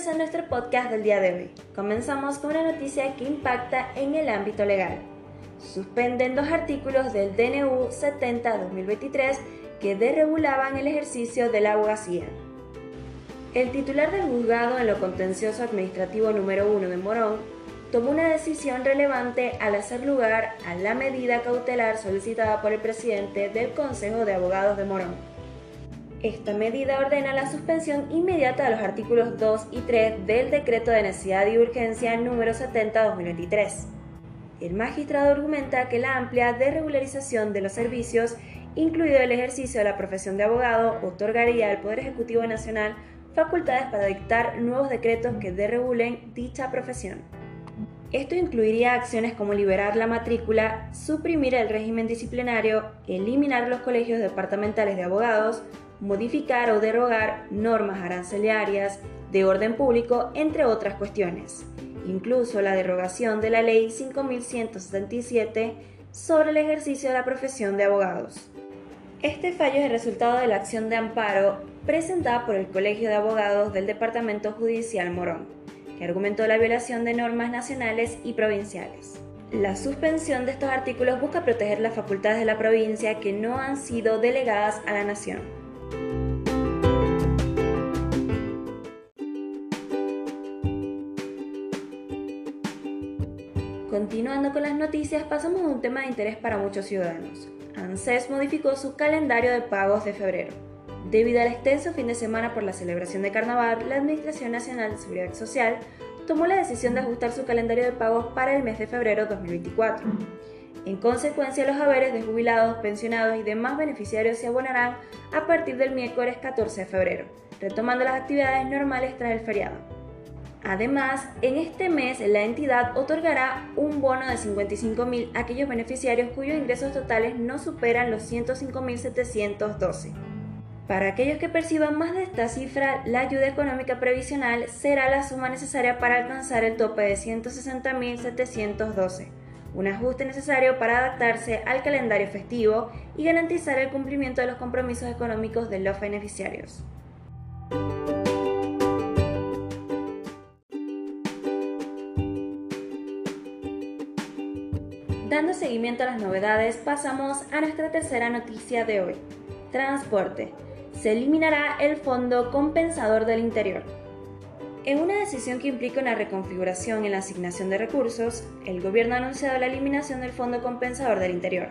empezar nuestro podcast del día de hoy. Comenzamos con una noticia que impacta en el ámbito legal. Suspenden dos artículos del DNU 70-2023 que desregulaban el ejercicio de la abogacía. El titular del juzgado en lo contencioso administrativo número 1 de Morón tomó una decisión relevante al hacer lugar a la medida cautelar solicitada por el presidente del Consejo de Abogados de Morón. Esta medida ordena la suspensión inmediata de los artículos 2 y 3 del Decreto de Necesidad y Urgencia número 70-2023. El magistrado argumenta que la amplia desregularización de los servicios, incluido el ejercicio de la profesión de abogado, otorgaría al Poder Ejecutivo Nacional facultades para dictar nuevos decretos que desregulen dicha profesión. Esto incluiría acciones como liberar la matrícula, suprimir el régimen disciplinario, eliminar los colegios departamentales de abogados, modificar o derogar normas aranceliarias de orden público, entre otras cuestiones. Incluso la derogación de la Ley 5177 sobre el ejercicio de la profesión de abogados. Este fallo es el resultado de la acción de amparo presentada por el Colegio de Abogados del Departamento Judicial Morón que argumentó la violación de normas nacionales y provinciales. La suspensión de estos artículos busca proteger las facultades de la provincia que no han sido delegadas a la nación. Continuando con las noticias, pasamos a un tema de interés para muchos ciudadanos. ANSES modificó su calendario de pagos de febrero. Debido al extenso fin de semana por la celebración de carnaval, la Administración Nacional de Seguridad Social tomó la decisión de ajustar su calendario de pagos para el mes de febrero 2024. En consecuencia, los haberes de jubilados, pensionados y demás beneficiarios se abonarán a partir del miércoles 14 de febrero, retomando las actividades normales tras el feriado. Además, en este mes la entidad otorgará un bono de 55.000 a aquellos beneficiarios cuyos ingresos totales no superan los 105.712. Para aquellos que perciban más de esta cifra, la ayuda económica previsional será la suma necesaria para alcanzar el tope de 160.712, un ajuste necesario para adaptarse al calendario festivo y garantizar el cumplimiento de los compromisos económicos de los beneficiarios. Dando seguimiento a las novedades, pasamos a nuestra tercera noticia de hoy. Transporte se eliminará el Fondo Compensador del Interior. En una decisión que implica una reconfiguración en la asignación de recursos, el gobierno ha anunciado la eliminación del Fondo Compensador del Interior,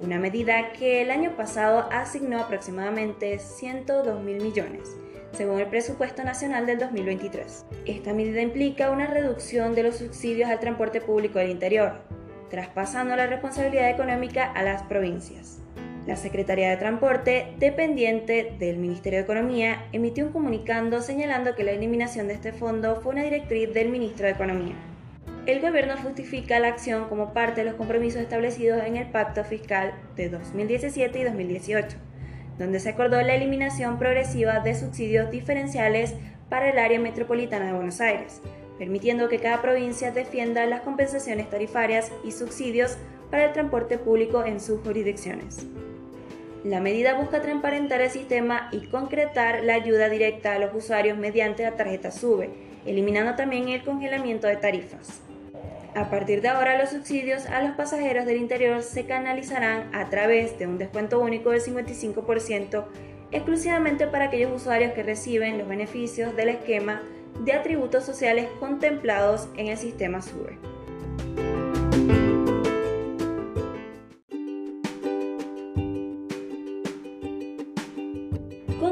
una medida que el año pasado asignó aproximadamente 102 mil millones, según el presupuesto nacional del 2023. Esta medida implica una reducción de los subsidios al transporte público del interior, traspasando la responsabilidad económica a las provincias. La Secretaría de Transporte, dependiente del Ministerio de Economía, emitió un comunicando señalando que la eliminación de este fondo fue una directriz del Ministro de Economía. El gobierno justifica la acción como parte de los compromisos establecidos en el Pacto Fiscal de 2017 y 2018, donde se acordó la eliminación progresiva de subsidios diferenciales para el área metropolitana de Buenos Aires, permitiendo que cada provincia defienda las compensaciones tarifarias y subsidios para el transporte público en sus jurisdicciones. La medida busca transparentar el sistema y concretar la ayuda directa a los usuarios mediante la tarjeta SUBE, eliminando también el congelamiento de tarifas. A partir de ahora, los subsidios a los pasajeros del interior se canalizarán a través de un descuento único del 55% exclusivamente para aquellos usuarios que reciben los beneficios del esquema de atributos sociales contemplados en el sistema SUBE.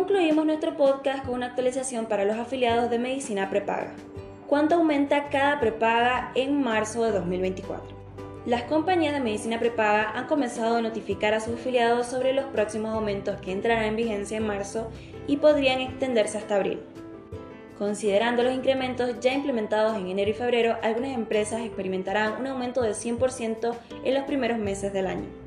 Concluimos nuestro podcast con una actualización para los afiliados de medicina prepaga. ¿Cuánto aumenta cada prepaga en marzo de 2024? Las compañías de medicina prepaga han comenzado a notificar a sus afiliados sobre los próximos aumentos que entrarán en vigencia en marzo y podrían extenderse hasta abril. Considerando los incrementos ya implementados en enero y febrero, algunas empresas experimentarán un aumento del 100% en los primeros meses del año.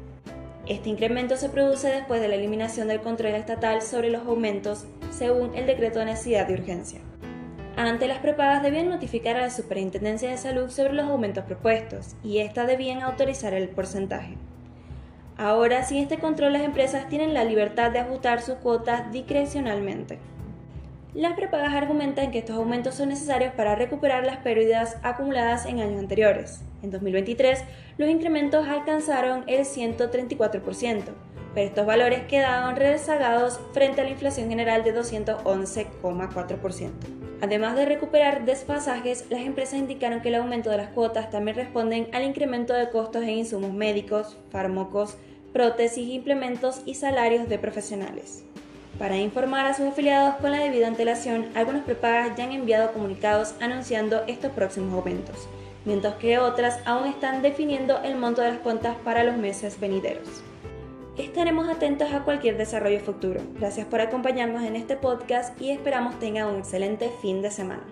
Este incremento se produce después de la eliminación del control estatal sobre los aumentos según el decreto de necesidad de urgencia. Antes las prepagas debían notificar a la Superintendencia de Salud sobre los aumentos propuestos y éstas debían autorizar el porcentaje. Ahora, sin este control, las empresas tienen la libertad de ajustar sus cuotas discrecionalmente. Las prepagas argumentan que estos aumentos son necesarios para recuperar las pérdidas acumuladas en años anteriores. En 2023, los incrementos alcanzaron el 134%, pero estos valores quedaron rezagados frente a la inflación general de 211,4%. Además de recuperar desfasajes, las empresas indicaron que el aumento de las cuotas también responden al incremento de costos en insumos médicos, fármacos, prótesis, implementos y salarios de profesionales. Para informar a sus afiliados con la debida antelación, algunas prepagas ya han enviado comunicados anunciando estos próximos aumentos, mientras que otras aún están definiendo el monto de las cuentas para los meses venideros. Estaremos atentos a cualquier desarrollo futuro. Gracias por acompañarnos en este podcast y esperamos tengan un excelente fin de semana.